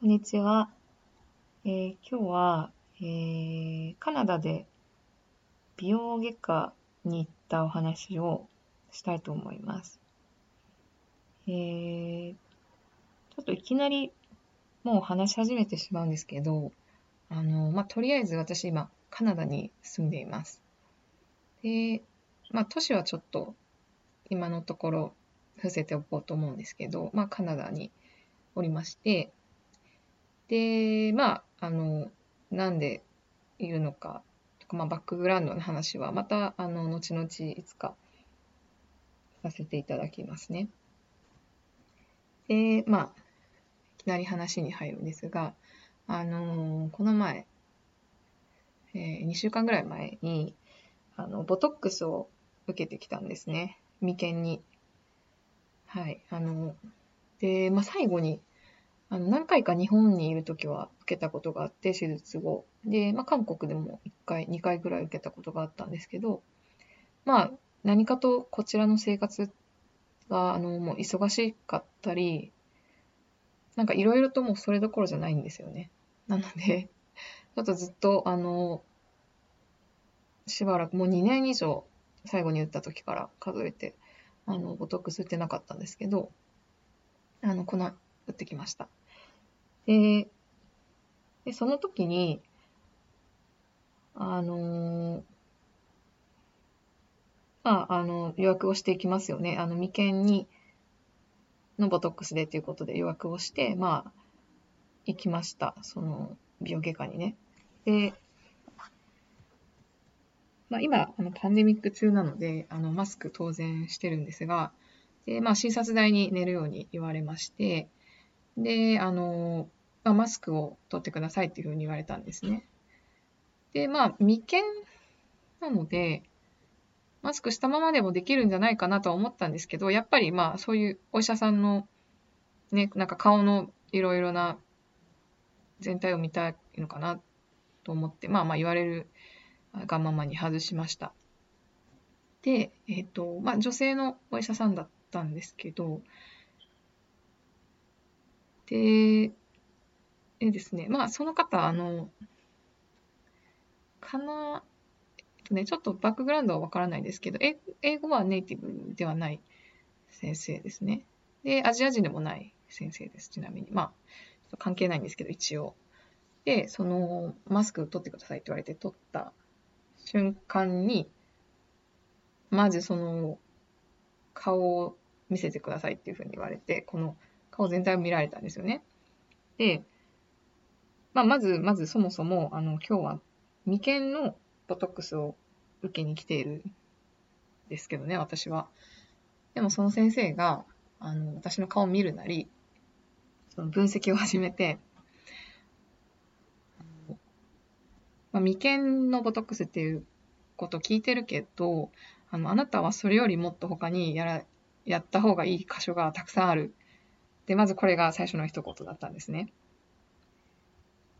こんにちは。えー今日は、えーカナダで美容外科に行ったお話をしたいと思います。えーちょっといきなりもう話し始めてしまうんですけど、あの、まあ、とりあえず私今カナダに住んでいます。で、まあ、都市はちょっと今のところ伏せておこうと思うんですけど、まあ、カナダにおりまして、で、まあ、あの、なんでいるのかとか、まあ、バックグラウンドの話は、また、あの、後々いつかさせていただきますね。で、まあ、いきなり話に入るんですが、あの、この前、え2週間ぐらい前に、あの、ボトックスを受けてきたんですね。眉間に。はい。あの、で、まあ、最後に、あの何回か日本にいるときは受けたことがあって、手術後。で、まあ、韓国でも1回、2回ぐらい受けたことがあったんですけど、まあ、何かとこちらの生活が、あの、もう忙しかったり、なんかいろいろともうそれどころじゃないんですよね。なので、ちょっとずっと、あの、しばらく、もう2年以上、最後に打った時から数えて、あの、ボトックス打ってなかったんですけど、あの、この、打ってきました。で、でその時に、あのーまあ、あの、予約をしていきますよね。あの、眉間に、のボトックスでということで予約をして、まあ、行きました。その、美容外科にね。で、まあ、今、あの、パンデミック中なので、あの、マスク当然してるんですが、で、まあ、診察台に寝るように言われまして、で、あの、まあ、マスクを取ってくださいっていうふうに言われたんですね。で、まあ、眉間なので、マスクしたままでもできるんじゃないかなとは思ったんですけど、やっぱりまあ、そういうお医者さんの、ね、なんか顔のいろいろな全体を見たいのかなと思って、まあまあ言われるがままに外しました。で、えっ、と、まあ女性のお医者さんだったんですけど、で、えですね、まあその方、あの、かな、えっとね、ちょっとバックグラウンドはわからないですけど、英語はネイティブではない先生ですね。で、アジア人でもない先生です、ちなみに。まあ、関係ないんですけど、一応。で、その、マスク取ってくださいって言われて取った瞬間に、まずその、顔を見せてくださいっていうふうに言われて、この顔全体を見られたんですよね。で、まあ、まず、まずそもそも、あの、今日は眉間のボトックスを受けに来ているんですけどね、私は。でもその先生が、あの、私の顔を見るなり、その分析を始めて、あのまあ、眉間のボトックスっていうこと聞いてるけど、あの、あなたはそれよりもっと他にやら、やった方がいい箇所がたくさんある。で、まずこれが最初の一言だったんですね。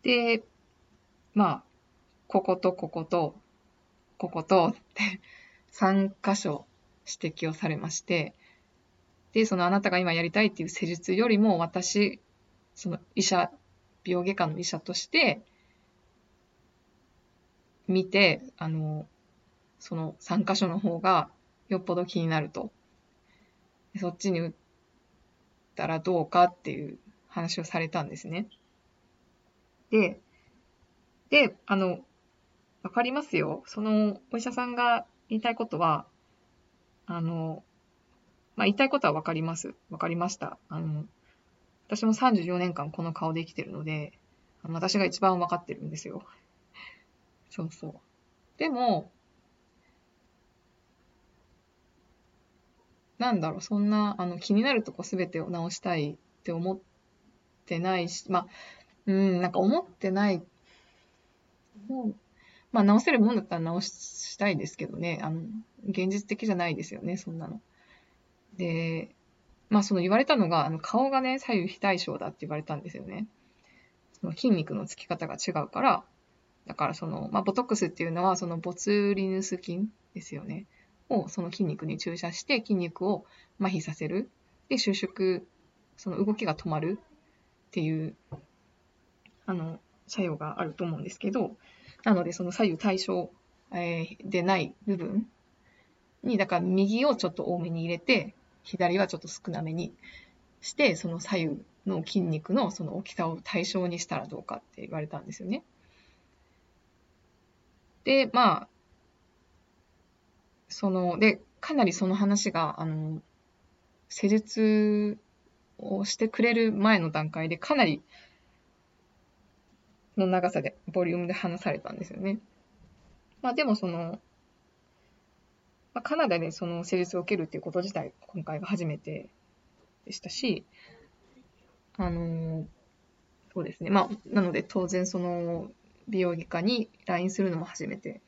で、まあ、こことここと、こことって3箇所指摘をされまして、で、そのあなたが今やりたいっていう施術よりも私、その医者、美容外科の医者として、見て、あの、その3箇所の方がよっぽど気になると。そっちに打ったらどうかっていう話をされたんですね。で、で、あの、わかりますよ。そのお医者さんが言いたいことは、あの、まあ、言いたいことはわかります。わかりました。あの、私も34年間この顔で生きてるので、あの私が一番わかってるんですよ。そうそう。でも、なんだろう、そんな、あの、気になるとこすべてを直したいって思ってないし、まあ、うん、なんか思ってない、もう、まあ直せるもんだったら直したいですけどね、あの、現実的じゃないですよね、そんなの。で、まあその言われたのが、あの顔がね、左右非対称だって言われたんですよね。その筋肉のつき方が違うから、だからその、まあボトックスっていうのはそのボツリヌス菌ですよね。をその筋肉に注射して筋肉を麻痺させる。で、収縮、その動きが止まるっていうあの、作用があると思うんですけど、なので、その左右対称、えー、でない部分に、だから右をちょっと多めに入れて、左はちょっと少なめにして、その左右の筋肉のその大きさを対象にしたらどうかって言われたんですよね。で、まあ、その、で、かなりその話が、あの、施術をしてくれる前の段階でかなりの長さで、ボリュームで話されたんですよね。まあでもその、まあ、カナダでその施術を受けるっていうこと自体、今回が初めてでしたし、あの、そうですね。まあ、なので当然その美容外科に LINE するのも初めて、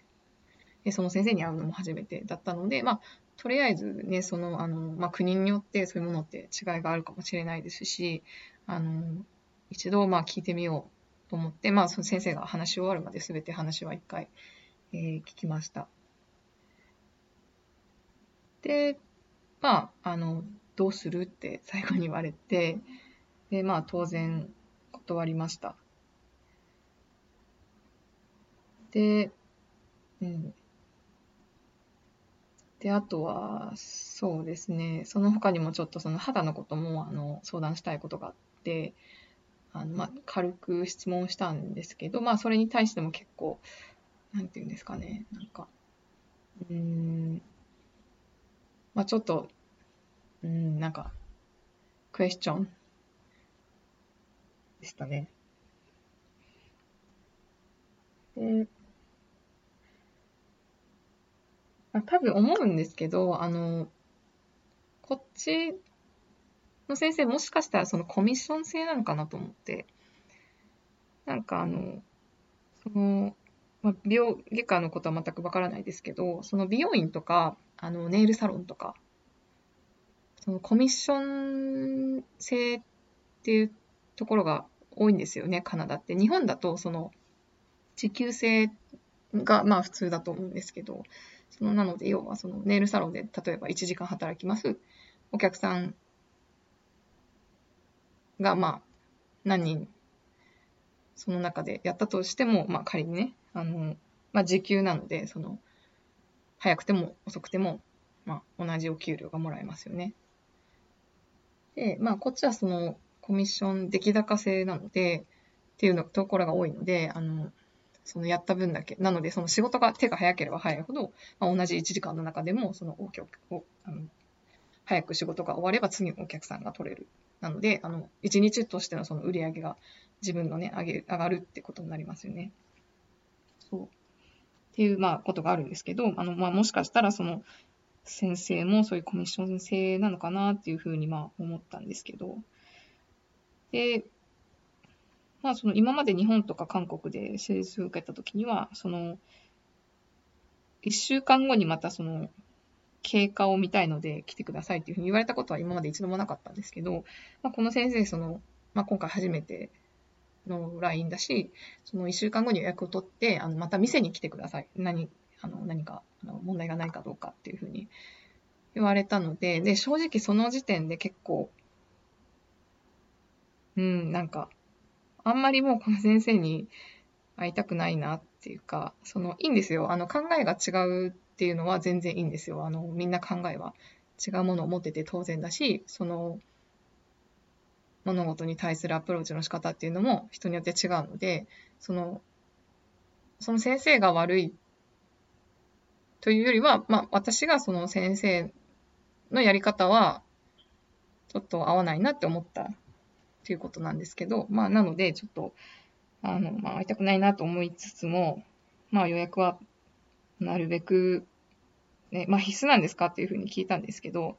その先生に会うのも初めてだったので、まあ、とりあえずね、その、あの、まあ、国によってそういうものって違いがあるかもしれないですし、あの、一度、まあ、聞いてみようと思って、まあ、その先生が話し終わるまで全て話は一回、えー、聞きました。で、まあ、あの、どうするって最後に言われて、で、まあ、当然断りました。で、うん。で、あとは、そうですね、その他にもちょっとその肌のこともあの相談したいことがあって、あのまあ、軽く質問したんですけど、まあ、それに対しても結構、なんていうんですかね、なんか、うん、まあ、ちょっと、うん、なんか、クエスチョンでしたね。で、あ多分思うんですけど、あの、こっちの先生もしかしたらそのコミッション制なのかなと思って、なんかあの、その、まあ、美容外科のことは全くわからないですけど、その美容院とか、あの、ネイルサロンとか、そのコミッション制っていうところが多いんですよね、カナダって。日本だと、その、時給制がまあ普通だと思うんですけど、そのなので、要はそのネイルサロンで例えば1時間働きます。お客さんがまあ何人その中でやったとしても、まあ仮にね、あの、まあ時給なので、その、早くても遅くても、まあ同じお給料がもらえますよね。で、まあこっちはそのコミッション出来高制なので、っていうのところが多いので、あの、そのやった分だけ。なので、その仕事が手が早ければ早いほど、まあ、同じ1時間の中でも、そのお客を、あの、早く仕事が終われば次のお客さんが取れる。なので、あの、1日としてのその売り上げが自分のね、上げ、上がるってことになりますよね。そう。っていう、まあ、ことがあるんですけど、あの、まあ、もしかしたら、その、先生もそういうコミッション制なのかなっていうふうに、まあ、思ったんですけど、で、まあ、その今まで日本とか韓国で施術を受けたときには、その、一週間後にまたその、経過を見たいので来てくださいっていうふうに言われたことは今まで一度もなかったんですけど、まあ、この先生、その、まあ、今回初めての LINE だし、その一週間後に予約を取って、あの、また店に来てください。何、あの、何か、あの問題がないかどうかっていうふうに言われたので、で、正直その時点で結構、うん、なんか、あんまりもうこの先生に会いたくないなっていうか、その、いいんですよ。あの、考えが違うっていうのは全然いいんですよ。あの、みんな考えは違うものを持ってて当然だし、その、物事に対するアプローチの仕方っていうのも人によって違うので、その、その先生が悪いというよりは、まあ、私がその先生のやり方は、ちょっと合わないなって思ったっていうことなんですけど、まあ、なので、ちょっと、あの、まあ、会いたくないなと思いつつも、まあ、予約は、なるべく、ね、まあ、必須なんですかっていうふうに聞いたんですけど、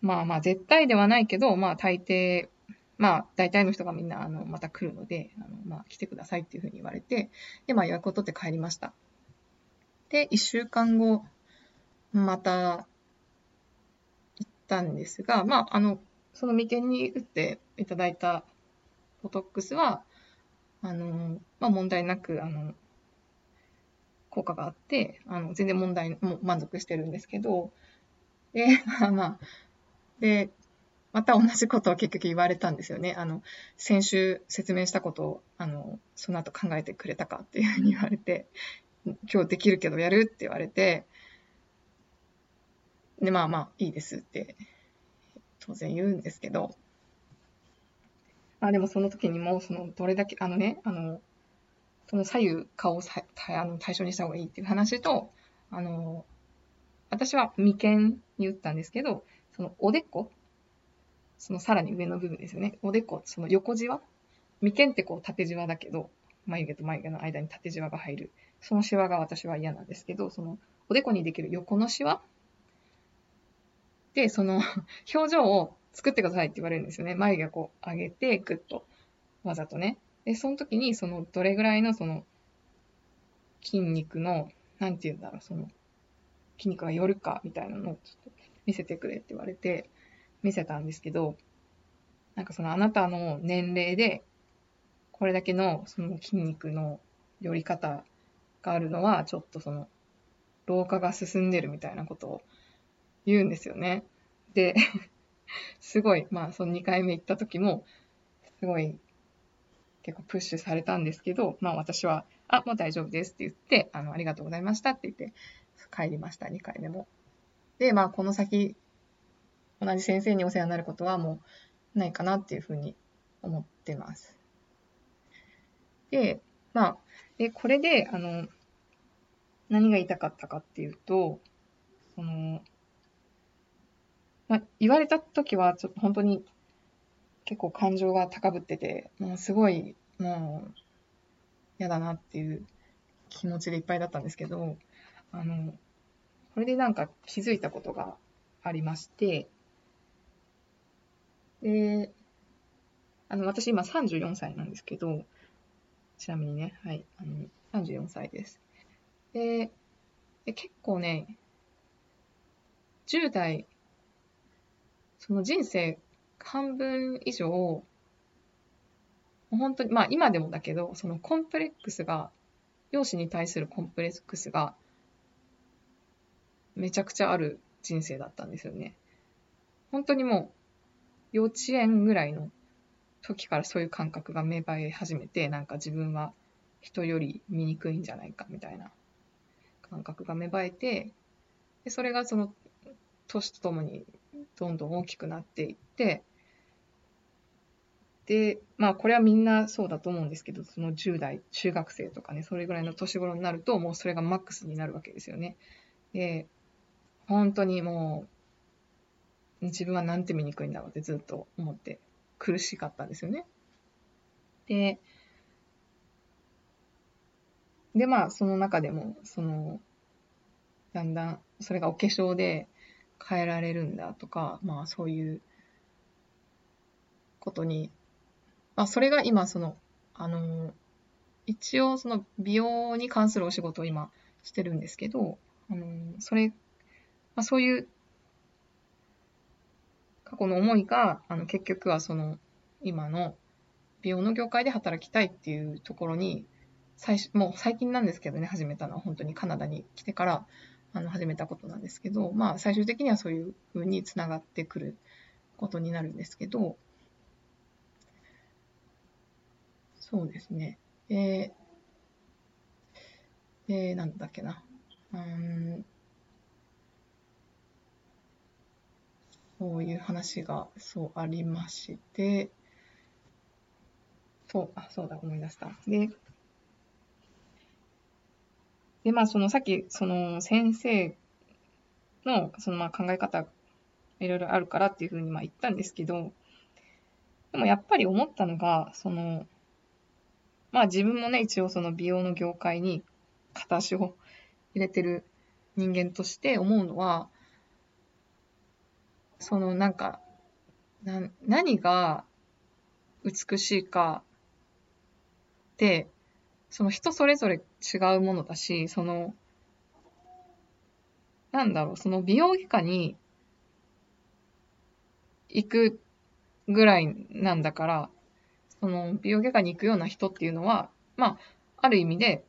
まあまあ、絶対ではないけど、まあ、大抵、まあ、大体の人がみんな、あの、また来るので、あの、まあ、来てくださいっていうふうに言われて、で、まあ、予約を取って帰りました。で、一週間後、また、行ったんですが、まあ、あの、その眉間に打っていただいたボトックスは、あの、まあ、問題なく、あの、効果があって、あの、全然問題、も満足してるんですけど、で、ま あまあ、で、また同じことを結局言われたんですよね。あの、先週説明したことを、あの、その後考えてくれたかっていうふうに言われて、今日できるけどやるって言われて、で、まあまあ、いいですって当然言うんですけど、あでもその時にも、その、どれだけ、あのね、あの、その左右顔をさあの対象にした方がいいっていう話と、あの、私は眉間に打ったんですけど、そのおでこ、そのさらに上の部分ですよね。おでこ、その横じわ眉間ってこう縦じわだけど、眉毛と眉毛の間に縦じわが入る。そのシワが私は嫌なんですけど、そのおでこにできる横のシワで、その表情を作ってくださいって言われるんですよね。眉毛をこう上げて、ぐっと、わざとね。で、その時に、その、どれぐらいのその、筋肉の、なんて言うんだろう、その、筋肉が寄るかみたいなのをちょっと見せてくれって言われて、見せたんですけど、なんかそのあなたの年齢で、これだけのその筋肉の寄り方があるのは、ちょっとその、老化が進んでるみたいなことを言うんですよね。で、すごい、まあその2回目行った時も、すごい結構プッシュされたんですけど、まあ私は、あ、もう大丈夫ですって言って、あの、ありがとうございましたって言って帰りました、2回目も。で、まあこの先、同じ先生にお世話になることはもうないかなっていうふうに思ってます。で、まあ、で、これで、あの、何が言いたかったかっていうと、その、まあ、言われた時はちょっと本当に結構感情が高ぶってて、もうすごい、もう嫌だなっていう気持ちでいっぱいだったんですけど、あの、これでなんか気づいたことがありまして、で、あの、私今34歳なんですけど、ちなみにね、はい、あの、34歳です。で、で結構ね、10代その人生半分以上、本当に、まあ今でもだけど、そのコンプレックスが、容姿に対するコンプレックスが、めちゃくちゃある人生だったんですよね。本当にもう、幼稚園ぐらいの時からそういう感覚が芽生え始めて、なんか自分は人より醜いんじゃないかみたいな感覚が芽生えて、でそれがその年とともにどんどん大きくなっていって、で、まあこれはみんなそうだと思うんですけど、その10代、中学生とかね、それぐらいの年頃になると、もうそれがマックスになるわけですよね。で、本当にもう、自分はなんて醜いんだろうってずっと思って苦しかったんですよね。で、で、まあその中でも、その、だんだんそれがお化粧で、変えられるんだとか、まあそういうことに、まあそれが今その、あの、一応その美容に関するお仕事を今してるんですけど、あの、それ、まあそういう過去の思いが、あの結局はその今の美容の業界で働きたいっていうところに、最初、もう最近なんですけどね、始めたのは本当にカナダに来てから、あの始めたことなんですけど、まあ、最終的にはそういうふうにつながってくることになるんですけど、そうですね。えー、えー、なんだっけな。うん、そういう話が、そうありまして、そう、あ、そうだ、思い出した。で、で、まあ、そのさっき、その先生のそのまあ考え方、いろいろあるからっていうふうにまあ言ったんですけど、でもやっぱり思ったのが、その、まあ自分もね、一応その美容の業界に片足を入れてる人間として思うのは、そのなんか、な何が美しいかってその人それぞれ違うものだし、その、なんだろう、その美容外科に行くぐらいなんだから、その美容外科に行くような人っていうのは、まあ、ある意味で、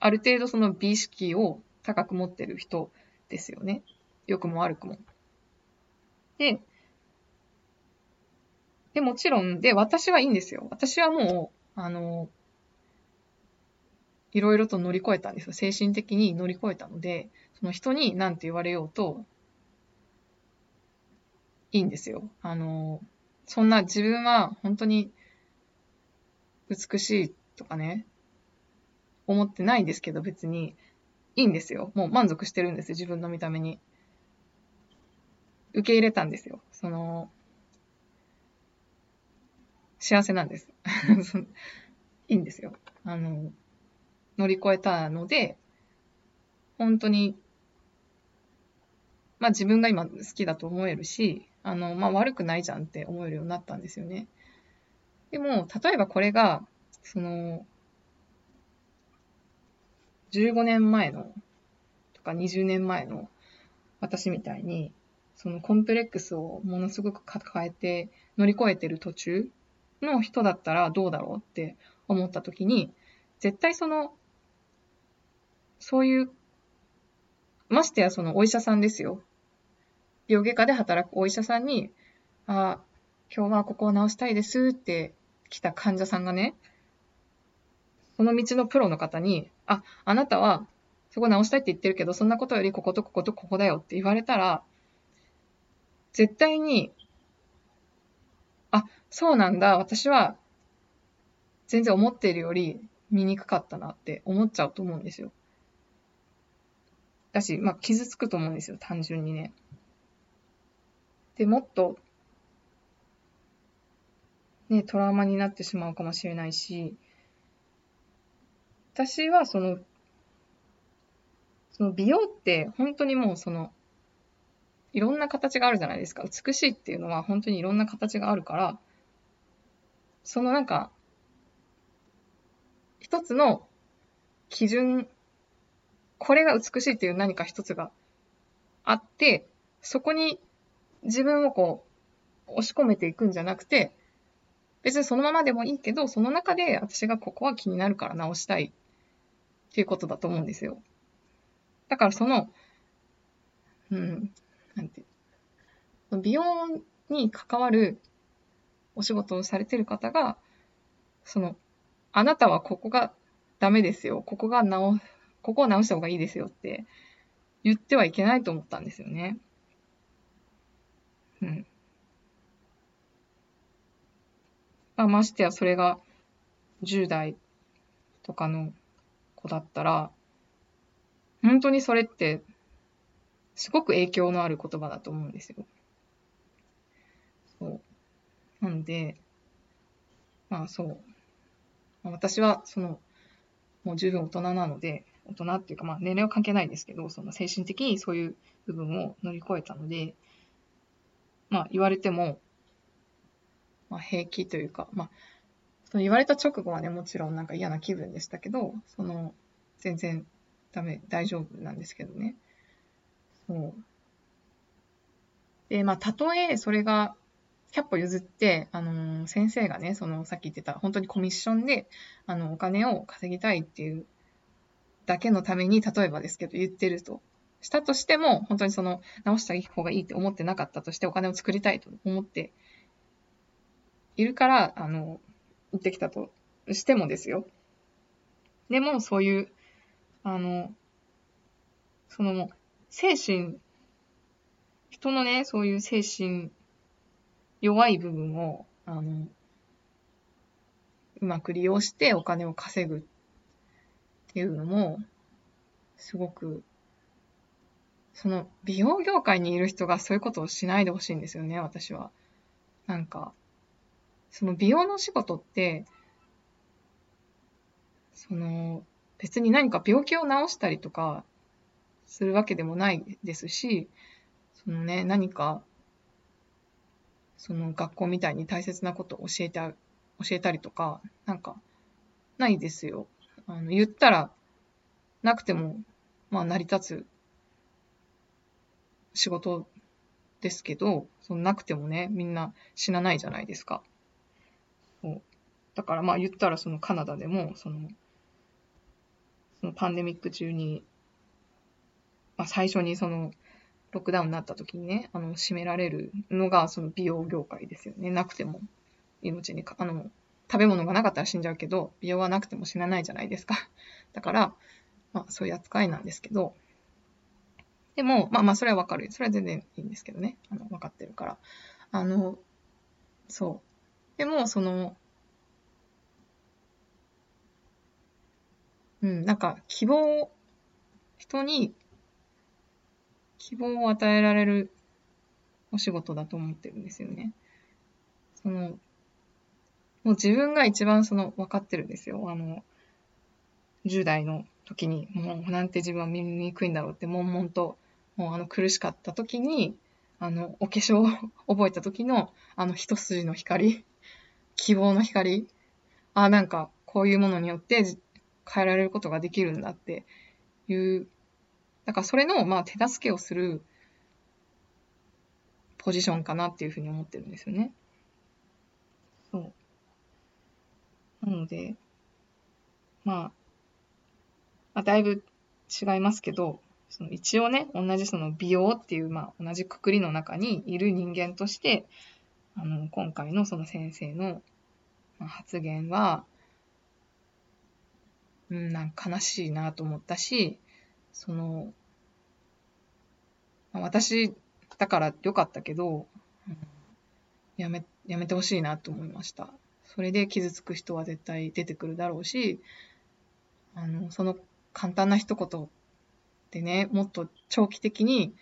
ある程度その美意識を高く持ってる人ですよね。良くも悪くも。で、で、もちろん、で、私はいいんですよ。私はもう、あの、いろいろと乗り越えたんですよ。精神的に乗り越えたので、その人に何て言われようと、いいんですよ。あの、そんな自分は本当に美しいとかね、思ってないんですけど別にいいんですよ。もう満足してるんです、自分の見た目に。受け入れたんですよ。その、幸せなんです。いいんですよ。あの、乗り越えたので、本当に、まあ自分が今好きだと思えるし、あの、まあ悪くないじゃんって思えるようになったんですよね。でも、例えばこれが、その、15年前の、とか20年前の私みたいに、そのコンプレックスをものすごく抱えて乗り越えてる途中の人だったらどうだろうって思った時に、絶対その、そういう、ましてやそのお医者さんですよ。病外科で働くお医者さんに、あ、今日はここを治したいですって来た患者さんがね、その道のプロの方に、あ、あなたはそこ直したいって言ってるけど、そんなことよりこことこことここだよって言われたら、絶対に、あ、そうなんだ、私は全然思っているより見にくかったなって思っちゃうと思うんですよ。だし、まあ、傷つくと思うんですよ、単純にね。で、もっと、ね、トラウマになってしまうかもしれないし、私はその、その美容って本当にもうその、いろんな形があるじゃないですか。美しいっていうのは本当にいろんな形があるから、そのなんか、一つの基準、これが美しいっていう何か一つがあって、そこに自分をこう、押し込めていくんじゃなくて、別にそのままでもいいけど、その中で私がここは気になるから直したいっていうことだと思うんですよ。だからその、うん、なんて美容に関わるお仕事をされてる方が、その、あなたはここがダメですよ。ここが直、ここを直した方がいいですよって言ってはいけないと思ったんですよね。うん。まあ、ましてやそれが10代とかの子だったら、本当にそれって、すごく影響のある言葉だと思うんですよ。そう。なんで、まあそう。私は、その、もう十分大人なので、大人っていうか、まあ年齢は関係ないですけど、その精神的にそういう部分を乗り越えたので、まあ言われても、まあ平気というか、まあその言われた直後はね、もちろんなんか嫌な気分でしたけど、その、全然ダメ、大丈夫なんですけどね。そう。で、まあ、たとえそれが100歩譲って、あのー、先生がね、その、さっき言ってた、本当にコミッションで、あの、お金を稼ぎたいっていうだけのために、例えばですけど、言ってると。したとしても、本当にその、直した方がいいって思ってなかったとして、お金を作りたいと思っているから、あの、行ってきたとしてもですよ。でも、そういう、あの、その、精神、人のね、そういう精神、弱い部分を、あの、うまく利用してお金を稼ぐっていうのも、すごく、その美容業界にいる人がそういうことをしないでほしいんですよね、私は。なんか、その美容の仕事って、その、別に何か病気を治したりとかするわけでもないですし、そのね、何か、その学校みたいに大切なことを教えて、教えたりとか、なんか、ないですよ。あの、言ったら、なくても、まあ、成り立つ仕事ですけど、そのなくてもね、みんな死なないじゃないですか。だからまあ言ったらそのカナダでも、その、そのパンデミック中に、まあ最初にその、ロックダウンになった時にね、あの、閉められるのがその美容業界ですよね。なくても命にか、あの、食べ物がなかったら死んじゃうけど、美容はなくても死なないじゃないですか。だから、まあ、そういう扱いなんですけど、でも、まあまあ、それはわかる。それは全然いいんですけどね。あの、わかってるから。あの、そう。でも、その、うん、なんか、希望、人に希望を与えられるお仕事だと思ってるんですよね。その、もう自分が一番その分かってるんですよ。あの、10代の時に、もうなんて自分は見にくいんだろうって、悶々と、もうあの苦しかった時に、あの、お化粧を 覚えた時の、あの一筋の光、希望の光、あ、なんか、こういうものによって変えられることができるんだっていうだからそれの、まあ、手助けをするポジションかなっていうふうに思ってるんですよね。そう。なので、まあ、まあ、だいぶ違いますけど、その一応ね、同じその美容っていう、まあ、同じくくりの中にいる人間として、あの、今回のその先生の発言は、うん、なんか悲しいなと思ったし、その、私だから良かったけど、うん、やめ、やめてほしいなと思いました。それで傷つく人は絶対出てくるだろうし、あの、その簡単な一言でね、もっと長期的に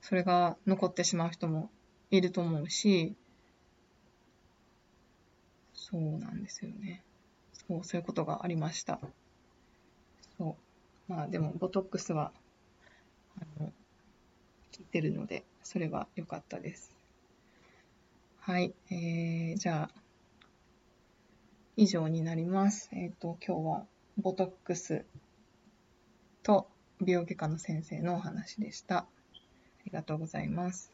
それが残ってしまう人もいると思うし、そうなんですよね。そう、そういうことがありました。そう。まあでも、ボトックスは、あの、聞いてるので、それは良かったです。はい。えー、じゃあ、以上になります。えっ、ー、と、今日はボトックスと美容外科の先生のお話でした。ありがとうございます。